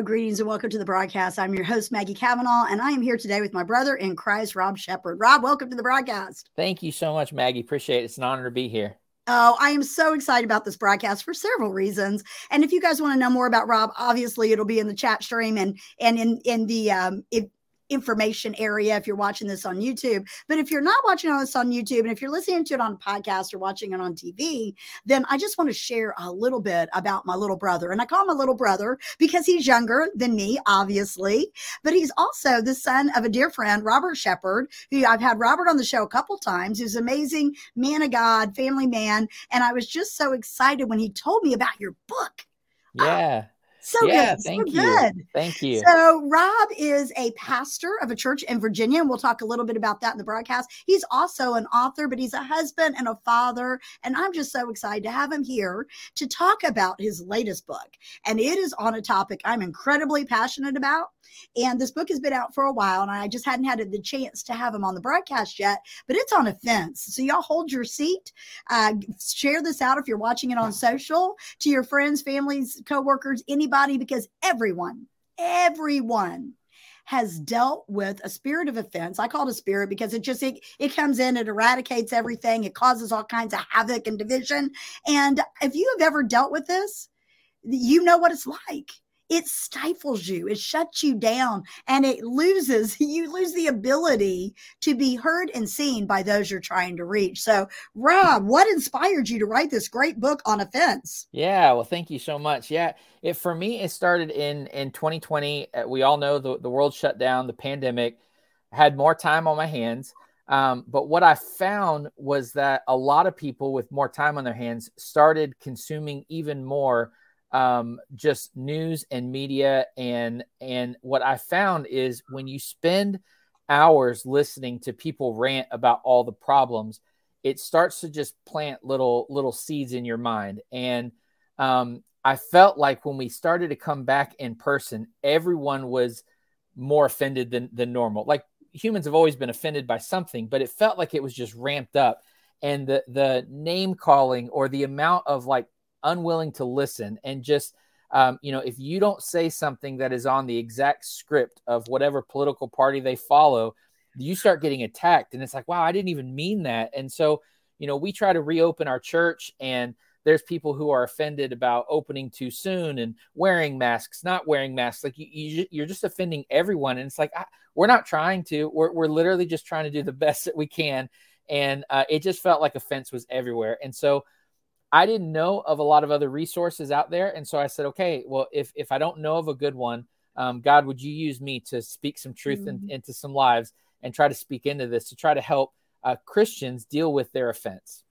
Hello, greetings, and welcome to the broadcast. I'm your host, Maggie Kavanaugh, and I am here today with my brother in Christ, Rob Shepard. Rob, welcome to the broadcast. Thank you so much, Maggie. Appreciate it. It's an honor to be here. Oh, I am so excited about this broadcast for several reasons. And if you guys want to know more about Rob, obviously it'll be in the chat stream and and in in the um, if information area if you're watching this on YouTube. But if you're not watching this on YouTube and if you're listening to it on podcast or watching it on TV, then I just want to share a little bit about my little brother. And I call him a little brother because he's younger than me, obviously, but he's also the son of a dear friend, Robert Shepard, who I've had Robert on the show a couple times. An amazing man of God, family man. And I was just so excited when he told me about your book. Yeah. So yeah, good. Thank so you. good. Thank you. So Rob is a pastor of a church in Virginia, and we'll talk a little bit about that in the broadcast. He's also an author, but he's a husband and a father, and I'm just so excited to have him here to talk about his latest book. And it is on a topic I'm incredibly passionate about. And this book has been out for a while, and I just hadn't had the chance to have him on the broadcast yet, but it's on offense. So y'all hold your seat. Uh, share this out if you're watching it on social to your friends, families, coworkers, anybody, because everyone, everyone has dealt with a spirit of offense. I call it a spirit because it just it, it comes in, it eradicates everything, it causes all kinds of havoc and division. And if you have ever dealt with this, you know what it's like it stifles you it shuts you down and it loses you lose the ability to be heard and seen by those you're trying to reach. So rob what inspired you to write this great book on offense? Yeah well thank you so much. Yeah it for me it started in in 2020 uh, we all know the, the world shut down the pandemic had more time on my hands. Um, but what I found was that a lot of people with more time on their hands started consuming even more um, just news and media and and what I found is when you spend hours listening to people rant about all the problems, it starts to just plant little little seeds in your mind. And um, I felt like when we started to come back in person, everyone was more offended than than normal. Like humans have always been offended by something, but it felt like it was just ramped up. And the the name calling or the amount of like unwilling to listen and just um, you know if you don't say something that is on the exact script of whatever political party they follow you start getting attacked. And it's like wow i didn't even mean that. And so you know we try to reopen our church and there's people who are offended about opening too soon and wearing masks not wearing masks. Like you, you you're just offending everyone. And it's like I, we're not trying to. We're, we're literally just trying to do the best that we can. And uh, it just felt like offense was everywhere. And so I didn't know of a lot of other resources out there, and so I said, okay, well, if if I don't know of a good one, um, God, would you use me to speak some truth mm-hmm. in, into some lives and try to speak into this to try to help uh, Christians deal with their offense?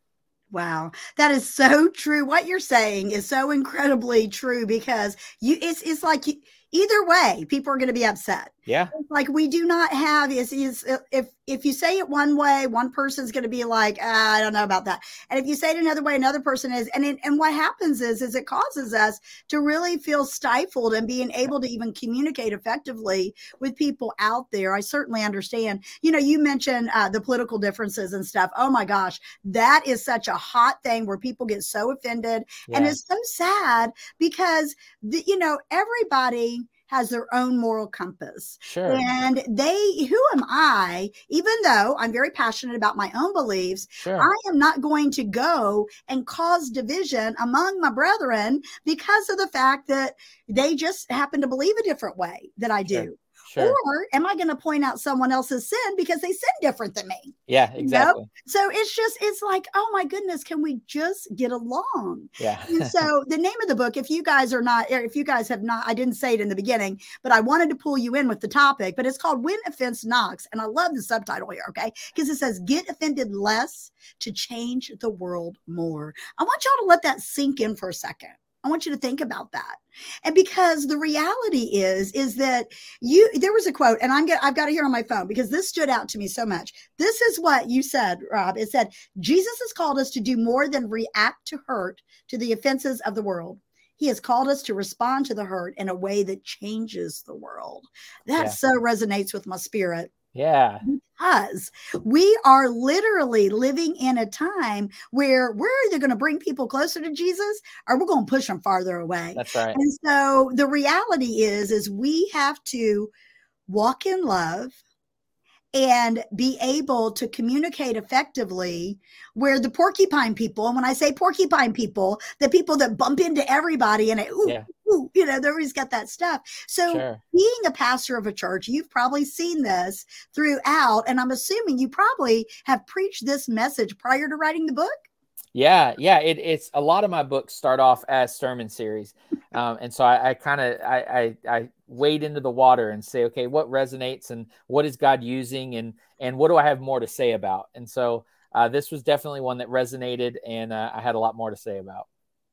Wow, that is so true. What you're saying is so incredibly true because you it's it's like you, either way, people are going to be upset. Yeah. Like we do not have is is if if you say it one way, one person's going to be like, ah, I don't know about that. And if you say it another way, another person is. And it, and what happens is is it causes us to really feel stifled and being able to even communicate effectively with people out there. I certainly understand. You know, you mentioned uh, the political differences and stuff. Oh my gosh, that is such a hot thing where people get so offended, yeah. and it's so sad because the, you know everybody has their own moral compass. Sure. And they, who am I, even though I'm very passionate about my own beliefs, sure. I am not going to go and cause division among my brethren because of the fact that they just happen to believe a different way that I do. Sure. Sure. Or am I going to point out someone else's sin because they sin different than me? Yeah, exactly. So it's just, it's like, oh my goodness, can we just get along? Yeah. and so the name of the book, if you guys are not, if you guys have not, I didn't say it in the beginning, but I wanted to pull you in with the topic, but it's called When Offense Knocks. And I love the subtitle here, okay? Because it says, Get offended less to change the world more. I want y'all to let that sink in for a second. I want you to think about that. And because the reality is, is that you, there was a quote, and I'm get, I've got it here on my phone because this stood out to me so much. This is what you said, Rob. It said, Jesus has called us to do more than react to hurt to the offenses of the world. He has called us to respond to the hurt in a way that changes the world. That yeah. so resonates with my spirit. Yeah. Because we are literally living in a time where we're either going to bring people closer to Jesus or we're going to push them farther away. That's right. And so the reality is is we have to walk in love and be able to communicate effectively where the porcupine people and when i say porcupine people the people that bump into everybody and it, ooh, yeah. ooh, you know everybody's got that stuff so sure. being a pastor of a church you've probably seen this throughout and i'm assuming you probably have preached this message prior to writing the book yeah, yeah. It, it's a lot of my books start off as sermon series, um, and so I, I kind of I, I, I wade into the water and say, okay, what resonates and what is God using, and and what do I have more to say about? And so uh, this was definitely one that resonated, and uh, I had a lot more to say about.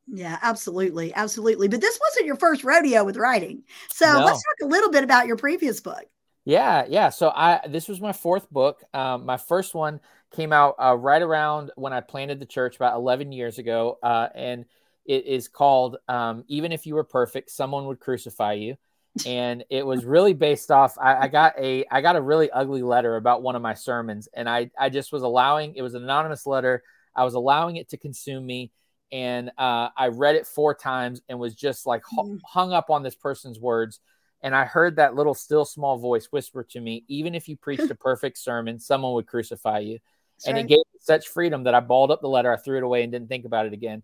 Yeah, absolutely, absolutely. But this wasn't your first rodeo with writing, so no. let's talk a little bit about your previous book. Yeah, yeah. So I this was my fourth book. Um, my first one came out uh, right around when I planted the church about 11 years ago, uh, and it is called um, "Even If You Were Perfect, Someone Would Crucify You." And it was really based off. I, I got a I got a really ugly letter about one of my sermons, and I I just was allowing it was an anonymous letter. I was allowing it to consume me, and uh, I read it four times and was just like mm. hung up on this person's words and I heard that little still small voice whisper to me, even if you preached a perfect sermon, someone would crucify you. That's and right. it gave me such freedom that I balled up the letter, I threw it away and didn't think about it again.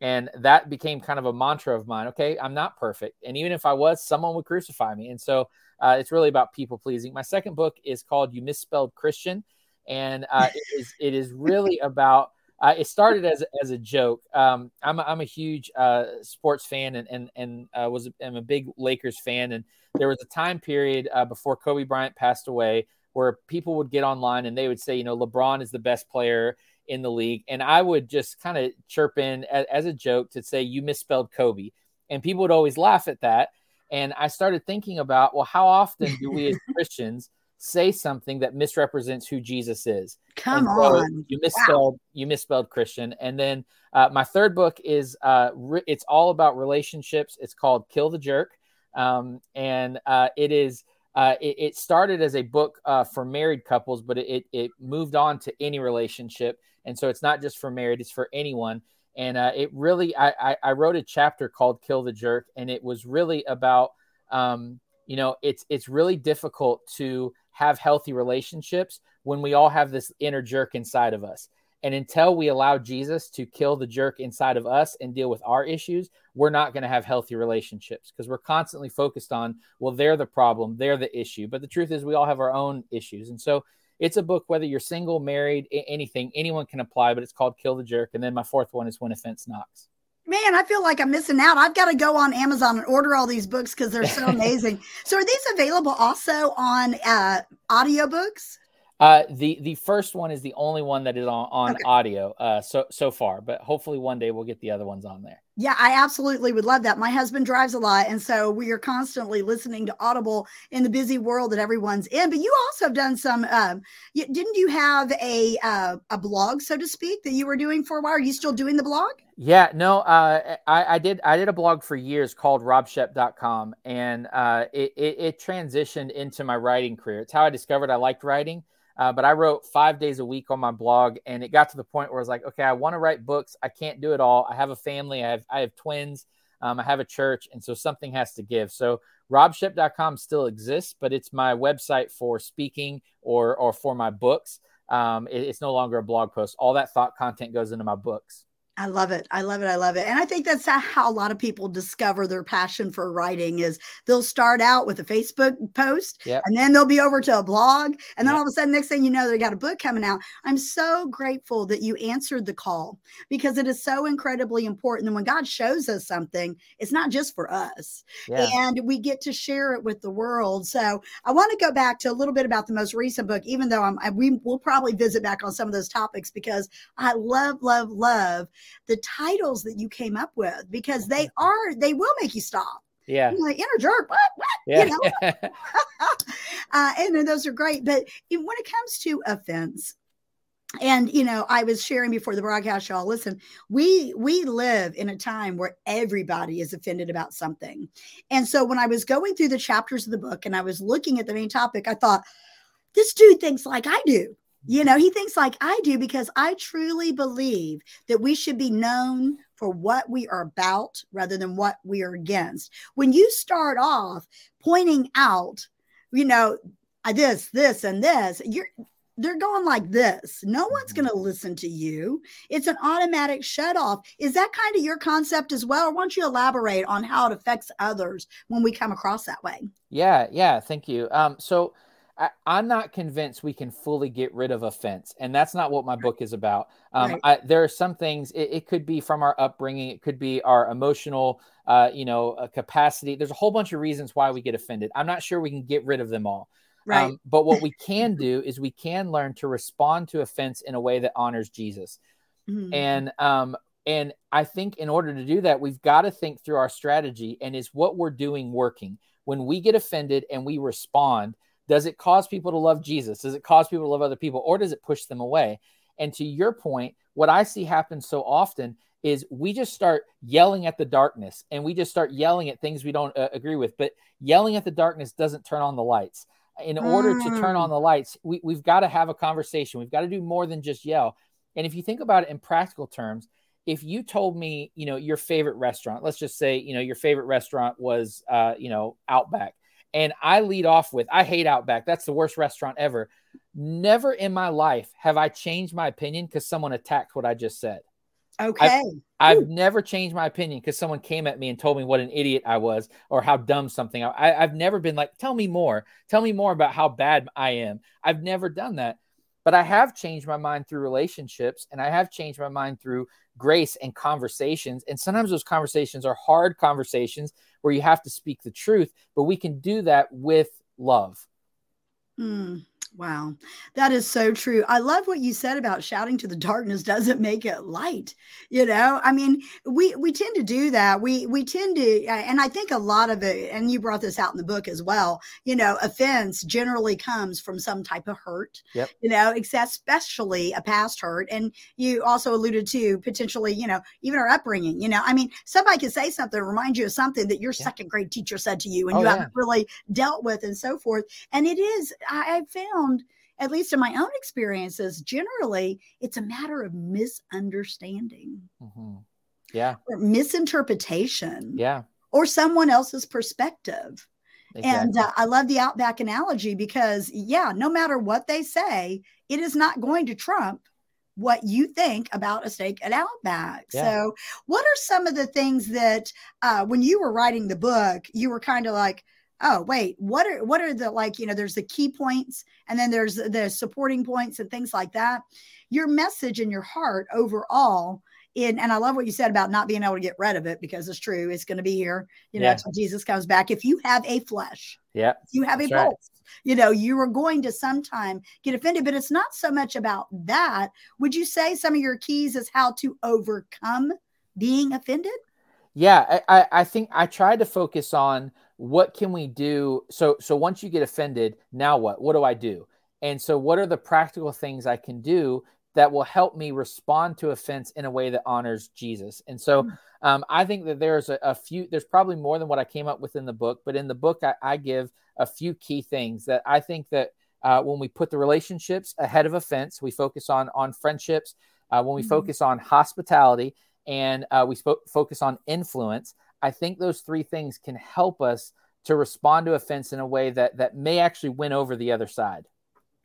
And that became kind of a mantra of mine. Okay, I'm not perfect. And even if I was, someone would crucify me. And so uh, it's really about people pleasing. My second book is called You Misspelled Christian. And uh, it, is, it is really about uh, it started as, as a joke. Um, I'm, a, I'm a huge uh, sports fan and and and uh, was am a big Lakers fan. And there was a time period uh, before Kobe Bryant passed away where people would get online and they would say, you know, LeBron is the best player in the league, and I would just kind of chirp in as, as a joke to say you misspelled Kobe, and people would always laugh at that. And I started thinking about, well, how often do we as Christians say something that misrepresents who Jesus is. Come so on, you misspelled wow. you misspelled Christian. And then uh, my third book is uh, re- it's all about relationships. It's called Kill the Jerk, um, and uh, it is. Uh, it, it, started as a book uh, for married couples, but it, it moved on to any relationship, and so it's not just for married; it's for anyone. And uh, it really, I, I, I, wrote a chapter called "Kill the Jerk," and it was really about, um, you know, it's it's really difficult to have healthy relationships when we all have this inner jerk inside of us. And until we allow Jesus to kill the jerk inside of us and deal with our issues, we're not going to have healthy relationships because we're constantly focused on, well, they're the problem, they're the issue. But the truth is, we all have our own issues. And so it's a book, whether you're single, married, anything, anyone can apply, but it's called Kill the Jerk. And then my fourth one is When Offense Knocks man, I feel like I'm missing out. I've got to go on Amazon and order all these books because they're so amazing. so, are these available also on uh, audiobooks? Uh, the the first one is the only one that is on, on okay. audio uh, so so far, but hopefully one day we'll get the other ones on there. Yeah, I absolutely would love that. My husband drives a lot, and so we are constantly listening to Audible in the busy world that everyone's in. But you also have done some. Um, didn't you have a uh, a blog, so to speak, that you were doing for a while? Are you still doing the blog? Yeah, no, uh, I, I, did. I did a blog for years called robshep.com, and uh, it, it, it transitioned into my writing career. It's how I discovered I liked writing. Uh, but I wrote five days a week on my blog, and it got to the point where I was like, okay, I want to write books. I can't do it all. I have a family. I have I have twins. Um, I have a church, and so something has to give. So robshep.com still exists, but it's my website for speaking or or for my books. Um, it, it's no longer a blog post. All that thought content goes into my books. I love it. I love it. I love it. And I think that's how a lot of people discover their passion for writing is they'll start out with a Facebook post yep. and then they'll be over to a blog. And then yep. all of a sudden, next thing you know, they got a book coming out. I'm so grateful that you answered the call because it is so incredibly important. And when God shows us something, it's not just for us. Yeah. And we get to share it with the world. So I want to go back to a little bit about the most recent book, even though I'm, I, we will probably visit back on some of those topics because I love, love, love the titles that you came up with because they mm-hmm. are they will make you stop. Yeah. You're like inner jerk. What? What? Yeah. You know? uh, and those are great. But when it comes to offense, and you know i was sharing before the broadcast y'all listen we we live in a time where everybody is offended about something and so when i was going through the chapters of the book and i was looking at the main topic i thought this dude thinks like I do. You know, he thinks like I do because I truly believe that we should be known for what we are about rather than what we are against. When you start off pointing out, you know, this, this, and this, you're they're going like this. No one's mm-hmm. going to listen to you. It's an automatic shut off. Is that kind of your concept as well? Or why don't you elaborate on how it affects others when we come across that way? Yeah, yeah. Thank you. Um, so I, am not convinced we can fully get rid of offense, and that's not what my book is about. Um, right. I, there are some things. It, it, could be from our upbringing. It could be our emotional, uh, you know, uh, capacity. There's a whole bunch of reasons why we get offended. I'm not sure we can get rid of them all. Right. Um, but what we can do is we can learn to respond to offense in a way that honors Jesus. Mm-hmm. And um, and I think in order to do that, we've got to think through our strategy and is what we're doing working? When we get offended and we respond, does it cause people to love Jesus? Does it cause people to love other people or does it push them away? And to your point, what I see happen so often is we just start yelling at the darkness and we just start yelling at things we don't uh, agree with. But yelling at the darkness doesn't turn on the lights. In order mm. to turn on mm. the lights, we, we've got to have a conversation. We've got to do more than just yell. And if you think about it in practical terms, if you told me, you know, your favorite restaurant, let's just say, you know, your favorite restaurant was, uh, you know, Outback, and I lead off with, I hate Outback. That's the worst restaurant ever. Never in my life have I changed my opinion because someone attacked what I just said. Okay. I've, I've never changed my opinion because someone came at me and told me what an idiot I was or how dumb something. I, I've never been like, tell me more. Tell me more about how bad I am. I've never done that. But I have changed my mind through relationships and I have changed my mind through grace and conversations. And sometimes those conversations are hard conversations where you have to speak the truth, but we can do that with love. Mm. Wow, that is so true. I love what you said about shouting to the darkness doesn't make it light. You know, I mean, we we tend to do that. We we tend to, and I think a lot of it, and you brought this out in the book as well. You know, offense generally comes from some type of hurt. Yep. You know, especially a past hurt, and you also alluded to potentially, you know, even our upbringing. You know, I mean, somebody can say something, remind you of something that your yeah. second grade teacher said to you, and oh, you yeah. haven't really dealt with, and so forth. And it is, I, I found found, at least in my own experiences, generally it's a matter of misunderstanding. Mm-hmm. Yeah. Or misinterpretation. Yeah. Or someone else's perspective. Exactly. And uh, I love the Outback analogy because, yeah, no matter what they say, it is not going to trump what you think about a steak at Outback. Yeah. So, what are some of the things that, uh, when you were writing the book, you were kind of like, oh wait what are what are the like you know there's the key points and then there's the supporting points and things like that your message and your heart overall in and i love what you said about not being able to get rid of it because it's true it's going to be here you know yeah. until jesus comes back if you have a flesh yeah you have a right. pulse you know you are going to sometime get offended but it's not so much about that would you say some of your keys is how to overcome being offended yeah i i think i tried to focus on what can we do so so once you get offended now what what do i do and so what are the practical things i can do that will help me respond to offense in a way that honors jesus and so hmm. um, i think that there's a, a, few there's probably more than what i came up with in the book but in the book i, I give a few key things that i think that uh, when we put the relationships ahead of offense we focus on on friendships uh, when we mm-hmm. focus on hospitality and uh, we sp- focus on influence I think those three things can help us to respond to offense in a way that that may actually win over the other side.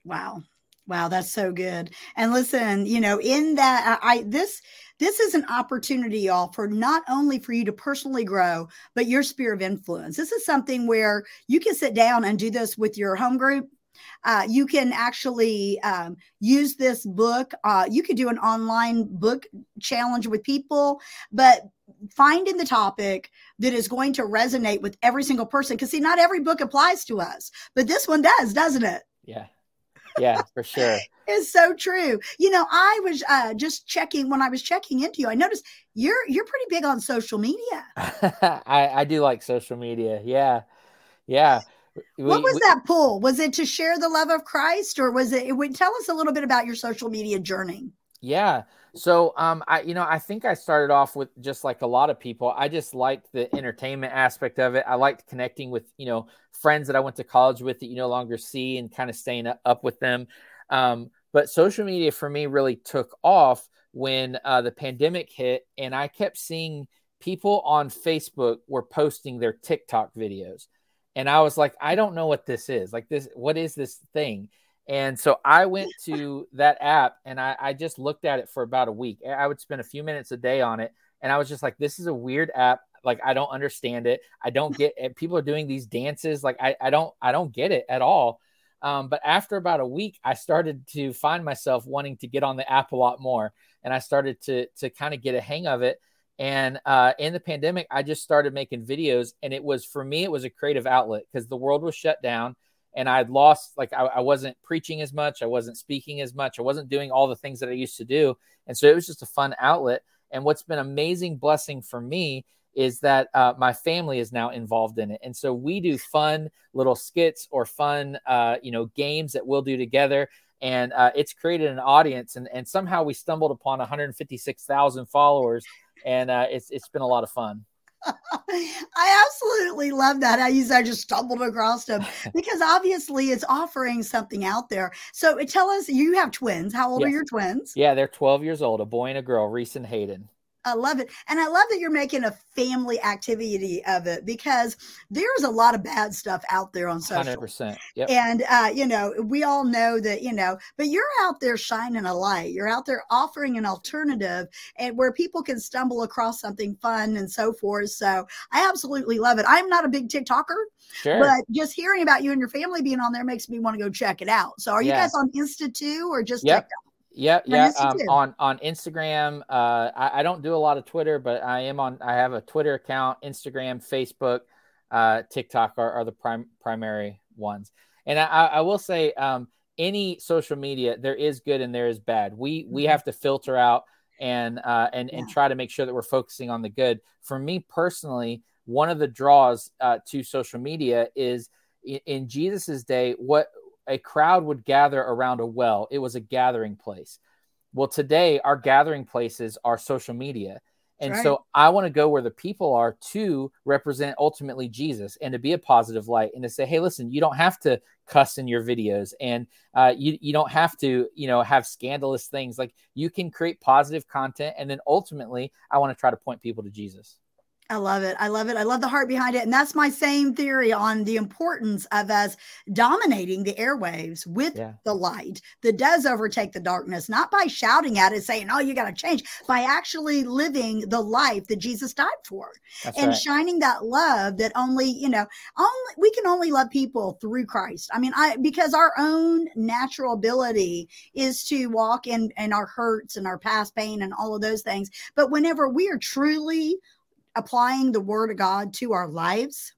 Wow. Wow, that's so good. And listen, you know, in that I this this is an opportunity y'all for not only for you to personally grow, but your sphere of influence. This is something where you can sit down and do this with your home group uh, you can actually um, use this book. Uh, you could do an online book challenge with people, but finding the topic that is going to resonate with every single person. Because, see, not every book applies to us, but this one does, doesn't it? Yeah. Yeah, for sure. it's so true. You know, I was uh, just checking when I was checking into you. I noticed you're you're pretty big on social media. I I do like social media. Yeah, yeah what was we, that pull? Was it to share the love of Christ, or was it? it would tell us a little bit about your social media journey. Yeah. So, um, I, you know, I think I started off with just like a lot of people. I just liked the entertainment aspect of it. I liked connecting with, you know, friends that I went to college with that you no longer see and kind of staying up with them. Um, but social media for me really took off when uh, the pandemic hit, and I kept seeing people on Facebook were posting their TikTok videos. And I was like, I don't know what this is. Like, this, what is this thing? And so I went to that app and I, I, just looked at it for about a week. I would spend a few minutes a day on it. And I was just like, this is a weird app. Like, I don't understand it. I don't get it. People are doing these dances. Like, I, I don't, I don't get it at all. Um, but after about a week, I started to find myself wanting to get on the app a lot more. And I started to, to kind of get a hang of it. And uh, in the pandemic, I just started making videos. And it was, for me, it was a creative outlet because the world was shut down and I'd lost like I, I, wasn't preaching as much, I wasn't speaking as much, I wasn't doing all the things that I used to do, and so it was just a fun outlet. And what's been amazing blessing for me is that uh, my family is now involved in it, and so we do fun little skits or fun uh, you know games that we'll do together. And uh, it's created an audience, and, and somehow we stumbled upon 156,000 followers, and uh, it's it's been a lot of fun. I absolutely love that. I use I just stumbled across them because obviously it's offering something out there. So tell us, you have twins. How old yes. are your twins? Yeah, they're 12 years old, a boy and a girl, Reese and Hayden. I love it. And I love that you're making a family activity of it because there's a lot of bad stuff out there on social. 100%. Yep. And, uh, you know, we all know that, you know, but you're out there shining a light. You're out there offering an alternative and where people can stumble across something fun and so forth. So I absolutely love it. I'm not a big TikToker, sure. but just hearing about you and your family being on there makes me want to go check it out. So are you guys on Insta too or just yep. TikTok? Yeah, yeah. Um, on on Instagram, uh, I, I, don't do a lot of Twitter, but I am on. I have a Twitter account, Instagram, Facebook, uh, TikTok are, are the prime primary ones. And I, I will say, um, any social media, there is good and there is bad. We we mm-hmm. have to filter out and uh, and yeah. and try to make sure that we're focusing on the good. For me personally, one of the draws uh, to social media is in, in Jesus's day. What a crowd would gather around a well. It was a gathering place. Well, today our gathering places are social media. And right. so I want to go where the people are to represent ultimately Jesus and to be a positive light and to say, hey, listen, you don't have to cuss in your videos and uh, you, you don't have to, you know, have scandalous things. Like you can create positive content. And then ultimately, I want to try to point people to Jesus. I love it. I love it. I love the heart behind it. And that's my same theory on the importance of us dominating the airwaves with yeah. the light that does overtake the darkness, not by shouting at it, saying, oh, you got to change, by actually living the life that Jesus died for that's and right. shining that love that only, you know, only we can only love people through Christ. I mean, I because our own natural ability is to walk in, in our hurts and our past pain and all of those things. But whenever we are truly applying the word of God to our lives,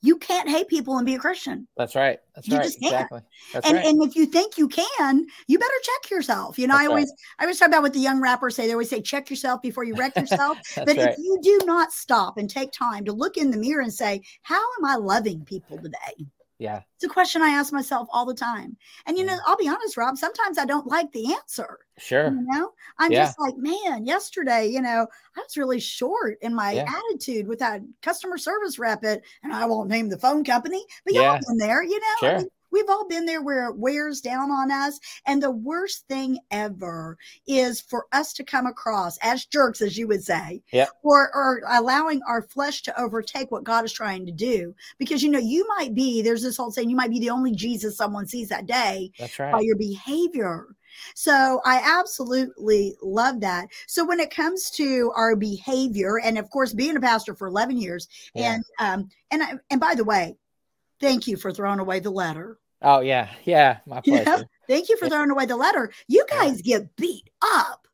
you can't hate people and be a Christian. That's right. That's you right. Just can't. Exactly. That's and, right. and if you think you can, you better check yourself. You know, That's I always right. I always talk about what the young rappers say. They always say, check yourself before you wreck yourself. but right. if you do not stop and take time to look in the mirror and say, How am I loving people today? Yeah. It's a question I ask myself all the time. And you know, mm. I'll be honest, Rob, sometimes I don't like the answer. Sure. You know, I'm yeah. just like, man, yesterday, you know, I was really short in my yeah. attitude with that customer service rep at, and I won't name the phone company, but y'all been there, you know. Sure. I mean, We've all been there where it wears down on us. And the worst thing ever is for us to come across as jerks, as you would say, yep. or, or allowing our flesh to overtake what God is trying to do. Because, you know, you might be, there's this whole saying, you might be the only Jesus someone sees that day That's right. by your behavior. So I absolutely love that. So when it comes to our behavior, and of course, being a pastor for 11 years, yeah. and um, and I, and by the way, Thank you for throwing away the letter. Oh yeah, yeah, my pleasure. Thank you for throwing away the letter. You guys get beat up.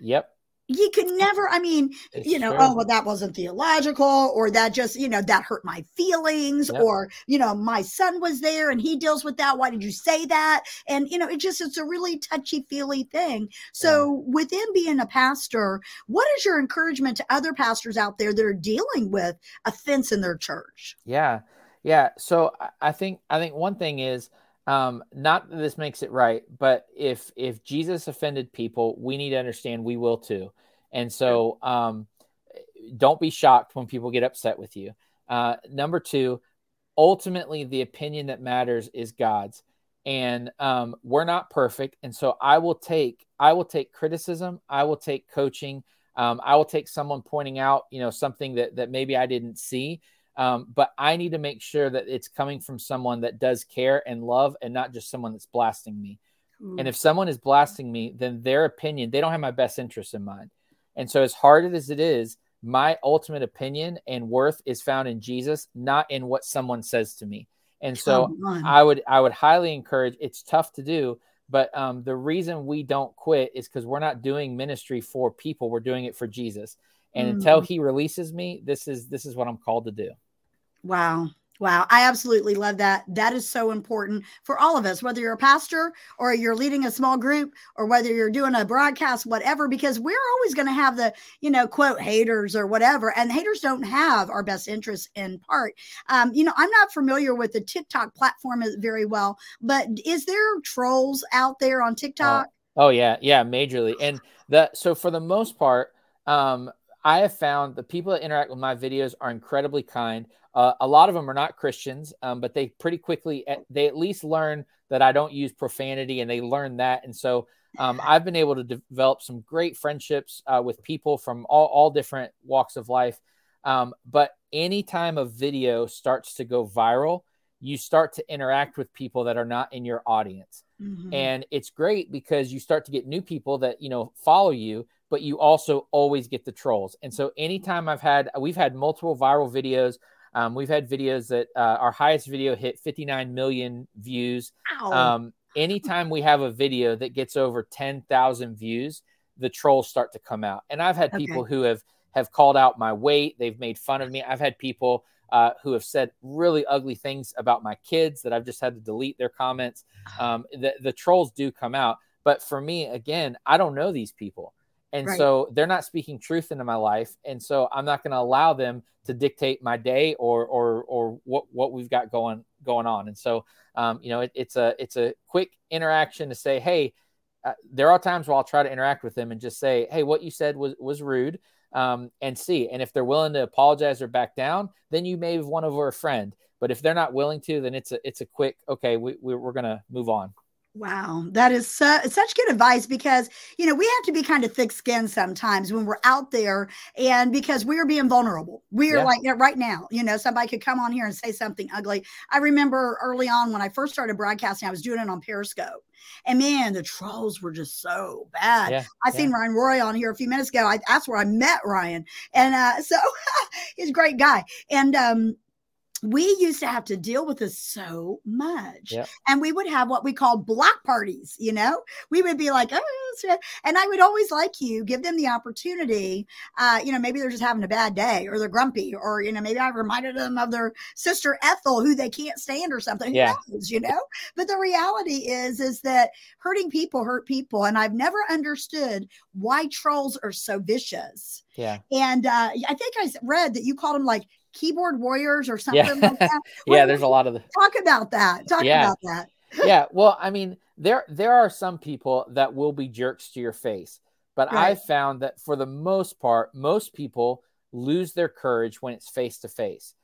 Yep. You can never, I mean, it's you know, true. oh, well, that wasn't theological, or that just, you know, that hurt my feelings, yep. or, you know, my son was there and he deals with that. Why did you say that? And, you know, it just, it's a really touchy feely thing. So yeah. within being a pastor, what is your encouragement to other pastors out there that are dealing with offense in their church? Yeah. Yeah. So I think I think one thing is um, not that this makes it right, but if if Jesus offended people, we need to understand we will too. And so um, don't be shocked when people get upset with you. Uh, number two, ultimately, the opinion that matters is God's, and um, we're not perfect. And so I will take I will take criticism. I will take coaching. Um, I will take someone pointing out, you know, something that that maybe I didn't see. Um, but I need to make sure that it's coming from someone that does care and love, and not just someone that's blasting me. And if someone is blasting me, then their opinion, they don't have my best interest in mind. And so, as hard as it is, my ultimate opinion and worth is found in Jesus, not in what someone says to me. And so, I would I would highly encourage. It's tough to do, but um, the reason we don't quit is because we're not doing ministry for people. We're doing it for Jesus. And mm. until He releases me, this is this is what I'm called to do. Wow. Wow, I absolutely love that. That is so important for all of us, whether you're a pastor or you're leading a small group or whether you're doing a broadcast, whatever, because we're always going to have the, you know, quote haters or whatever. And haters don't have our best interests in part. Um, you know, I'm not familiar with the TikTok platform very well, but is there trolls out there on TikTok? Oh, oh yeah, yeah, majorly. And the so for the most part, um, I have found the people that interact with my videos are incredibly kind. Uh, a lot of them are not Christians, um, but they pretty quickly they at least learn that I don't use profanity, and they learn that. And so um, I've been able to develop some great friendships uh, with people from all, all different walks of life. Um, but anytime a video starts to go viral, you start to interact with people that are not in your audience. Mm-hmm. And it's great because you start to get new people that, you know, follow you, but you also always get the trolls. And so anytime I've had, we've had multiple viral videos um, we've had videos that uh, our highest video hit 59 million views. Um, anytime we have a video that gets over 10,000 views, the trolls start to come out. And I've had okay. people who have have called out my weight. They've made fun of me. I've had people uh, who have said really ugly things about my kids that I've just had to delete their comments. Um, the, the trolls do come out. But for me, again, I don't know these people. And right. so they're not speaking truth into my life. And so I'm not going to allow them to dictate my day or, or, or what, what we've got going, going on. And so, um, you know, it, it's a, it's a quick interaction to say, Hey, uh, there are times where I'll try to interact with them and just say, Hey, what you said was, was rude. Um, and see, and if they're willing to apologize or back down, then you may have won over a friend. But if they're not willing to, then it's a, it's a quick, okay, we, we we're going to move on. Wow, that is su- such good advice because you know we have to be kind of thick-skinned sometimes when we're out there, and because we are being vulnerable. We are yeah. like right now, you know, somebody could come on here and say something ugly. I remember early on when I first started broadcasting, I was doing it on Periscope, and man, the trolls were just so bad. Yeah, I yeah. seen Ryan Roy on here a few minutes ago. I, that's where I met Ryan, and uh, so he's a great guy. And um, we used to have to deal with this so much. Yep. And we would have what we call block parties, you know? We would be like, oh, and I would always like you, give them the opportunity. Uh, you know, maybe they're just having a bad day or they're grumpy, or, you know, maybe I reminded them of their sister Ethel who they can't stand or something. Yeah. Knows, you know? But the reality is, is that hurting people hurt people. And I've never understood why trolls are so vicious. Yeah. And uh, I think I read that you called them like keyboard warriors or something yeah. like that. yeah, there's a lot of the talk about that. Talk yeah. about that. yeah, well, I mean, there there are some people that will be jerks to your face, but right. I found that for the most part, most people lose their courage when it's face to face.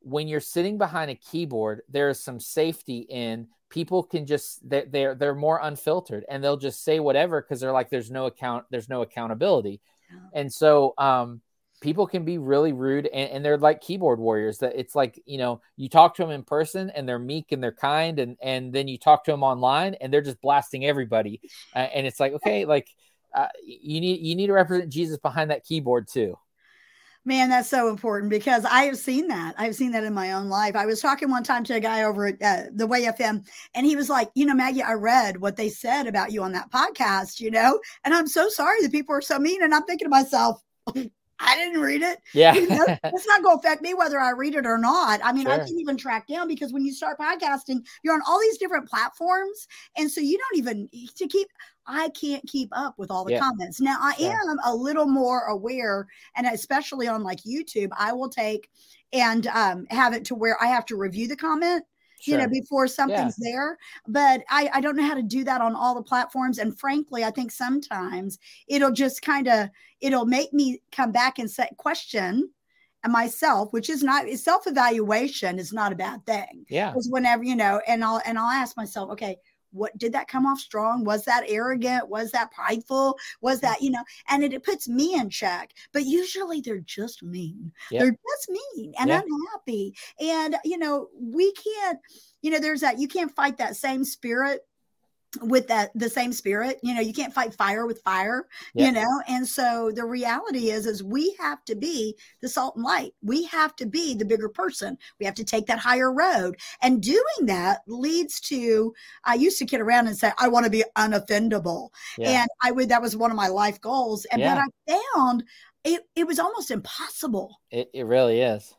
When you're sitting behind a keyboard, there is some safety in people can just they're they're, they're more unfiltered and they'll just say whatever because they're like there's no account there's no accountability, yeah. and so um people can be really rude and, and, they're like keyboard warriors that it's like you know you talk to them in person and they're meek and they're kind and and then you talk to them online and they're just blasting everybody uh, and it's like okay like uh, you need you need to represent jesus behind that keyboard too Man, that's so important because I have seen that. I've seen that in my own life. I was talking one time to a guy over at uh, the Way FM, and he was like, "You know, Maggie, I read what they said about you on that podcast, you know, and I'm so sorry that people are so mean." And I'm thinking to myself, I didn't read it. Yeah. You know, it's not going to affect me whether I read it or not. I mean, sure. I can't even track down because when you start podcasting, you're on all these different platforms. And so you don't even to keep, I can't keep up with all the yeah. comments. Now I yeah. am a little more aware, and especially on like YouTube, I will take and um, have it to where I have to review the comment you know, before something's yeah. there. But I, I don't know how to do that on all the platforms. And frankly, I think sometimes it'll just kind of it'll make me come back and say question myself, which is not self evaluation is not a bad thing. Yeah. Because whenever you know, and I'll and I'll ask myself, okay, what did that come off strong? Was that arrogant? Was that prideful? Was that you know and it, it puts me in check. But usually they're just mean. Yep. they're just mean and yep. unhappy. And you know we can't you know there's that you can't fight that same spirit with that the same spirit you know you can't fight fire with fire you know? And so the reality is is we have to be the salt and light. We have to be the bigger person. We have to take that higher road. And doing that leads to i used to kid around and say i want to be unoffendable. Yeah. and i would that was one of my life goals. And yeah. but i found it, it was almost impossible. It, it really is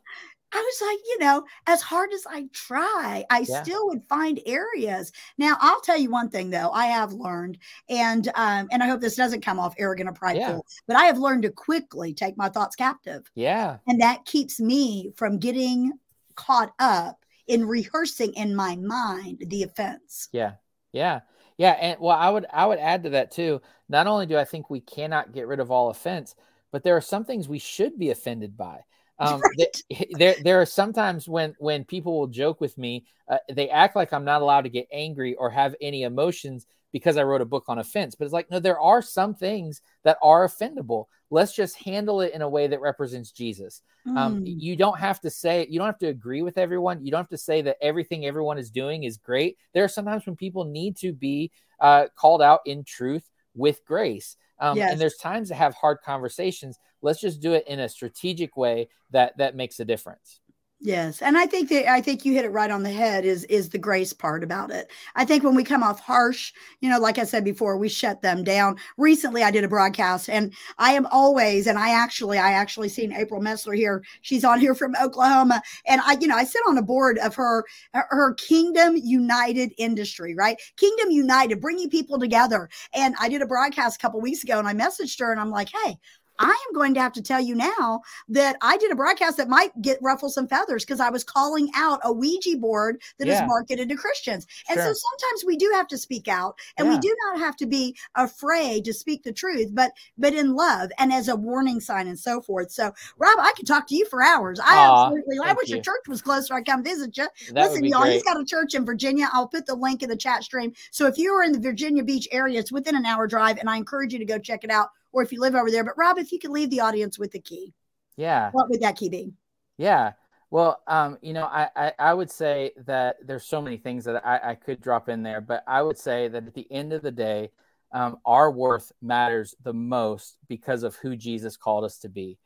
I was like, you know, as hard as I try, I yeah. still would find areas. Now, I'll tell you one thing though, I have learned, and um, and I hope this doesn't come off arrogant or prideful, yeah. but I have learned to quickly take my thoughts captive. Yeah. And that keeps me from getting caught up in rehearsing in my mind the offense. Yeah. Yeah. Yeah. And well, I would I would add to that too. Not only do I think we cannot get rid of all offense, but there are some things we should be offended by. Um, right. there, there are sometimes when when people will joke with me, uh, they act like I'm not allowed to get angry or have any emotions because I wrote a book on offense. But it's like, no, there are some things that are offendable. Let's just handle it in a way that represents Jesus. Mm. Um, you don't have to say, you don't have to agree with everyone. You don't have to say that everything everyone is doing is great. There are sometimes when people need to be uh, called out in truth with grace. Um, yes. And there's times to have hard conversations. Let's just do it in a strategic way that that makes a difference. Yes, and I think that I think you hit it right on the head is is the grace part about it. I think when we come off harsh, you know, like I said before, we shut them down. Recently, I did a broadcast, and I am always, and I actually, I actually seen April Messler here. She's on here from Oklahoma, and I, you know, I sit on a board of her her Kingdom United Industry, right? Kingdom United, bringing people together. And I did a broadcast a couple weeks ago, and I messaged her, and I'm like, hey, I am going to have to tell you now that I did a broadcast that might get ruffle some feathers because I was calling out a Ouija board that yeah. is marketed to Christians. And sure. so sometimes we do have to speak out and yeah. we do not have to be afraid to speak the truth, but but in love and as a warning sign and so forth. So Rob, I could talk to you for hours. I Aww, absolutely I wish you. your church was closer. I come visit you. That Listen, y'all, great. he's got a church in Virginia. I'll put the link in the chat stream. So if you are in the Virginia Beach area, it's within an hour drive, and I encourage you to go check it out or if you live over there. But Rob, if you could leave the audience with the key, yeah, what would that key be? Yeah. Well, um, you know, I, I, I, would say that there's so many things that I, I, could drop in there, but I would say that at the end of the day, um, our worth matters the most because of who Jesus called us to be.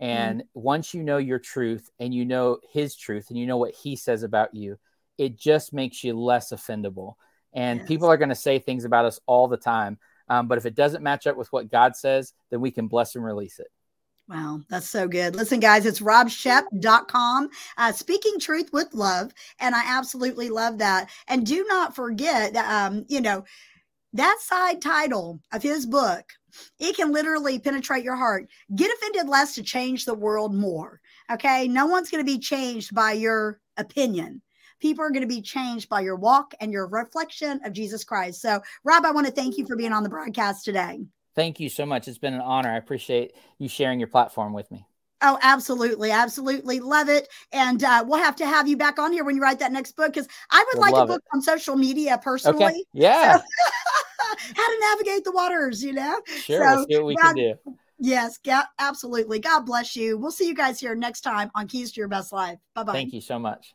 And mm. once you know your truth and you know his truth and you know what he says about you, it just makes you less offendable. And yes. people are going to say things about us all the time. Um, but if it doesn't match up with what God says, then we can bless and release it. Wow, that's so good. Listen, guys, it's robshep.com, uh, speaking truth with love. And I absolutely love that. And do not forget um, you know, that side title of his book, it can literally penetrate your heart. Get offended less to change the world more. Okay. No one's going to be changed by your opinion people are going to be changed by your walk and your reflection of Jesus Christ. So, Rob, I want to thank you for being on the broadcast today. Thank you so much. It's been an honor. I appreciate you sharing your platform with me. Oh, absolutely. Absolutely. Love it. And uh, we'll have to have you back on here when you write that next book because I would we'll like a book it. on social media personally. Okay. Yeah. So, how to navigate the waters, you know? Sure. So, we'll see what we God, can do. Yes, yeah, absolutely. God bless you. We'll see you guys here next time on Keys to Your Best Life. Bye bye. Thank you so much.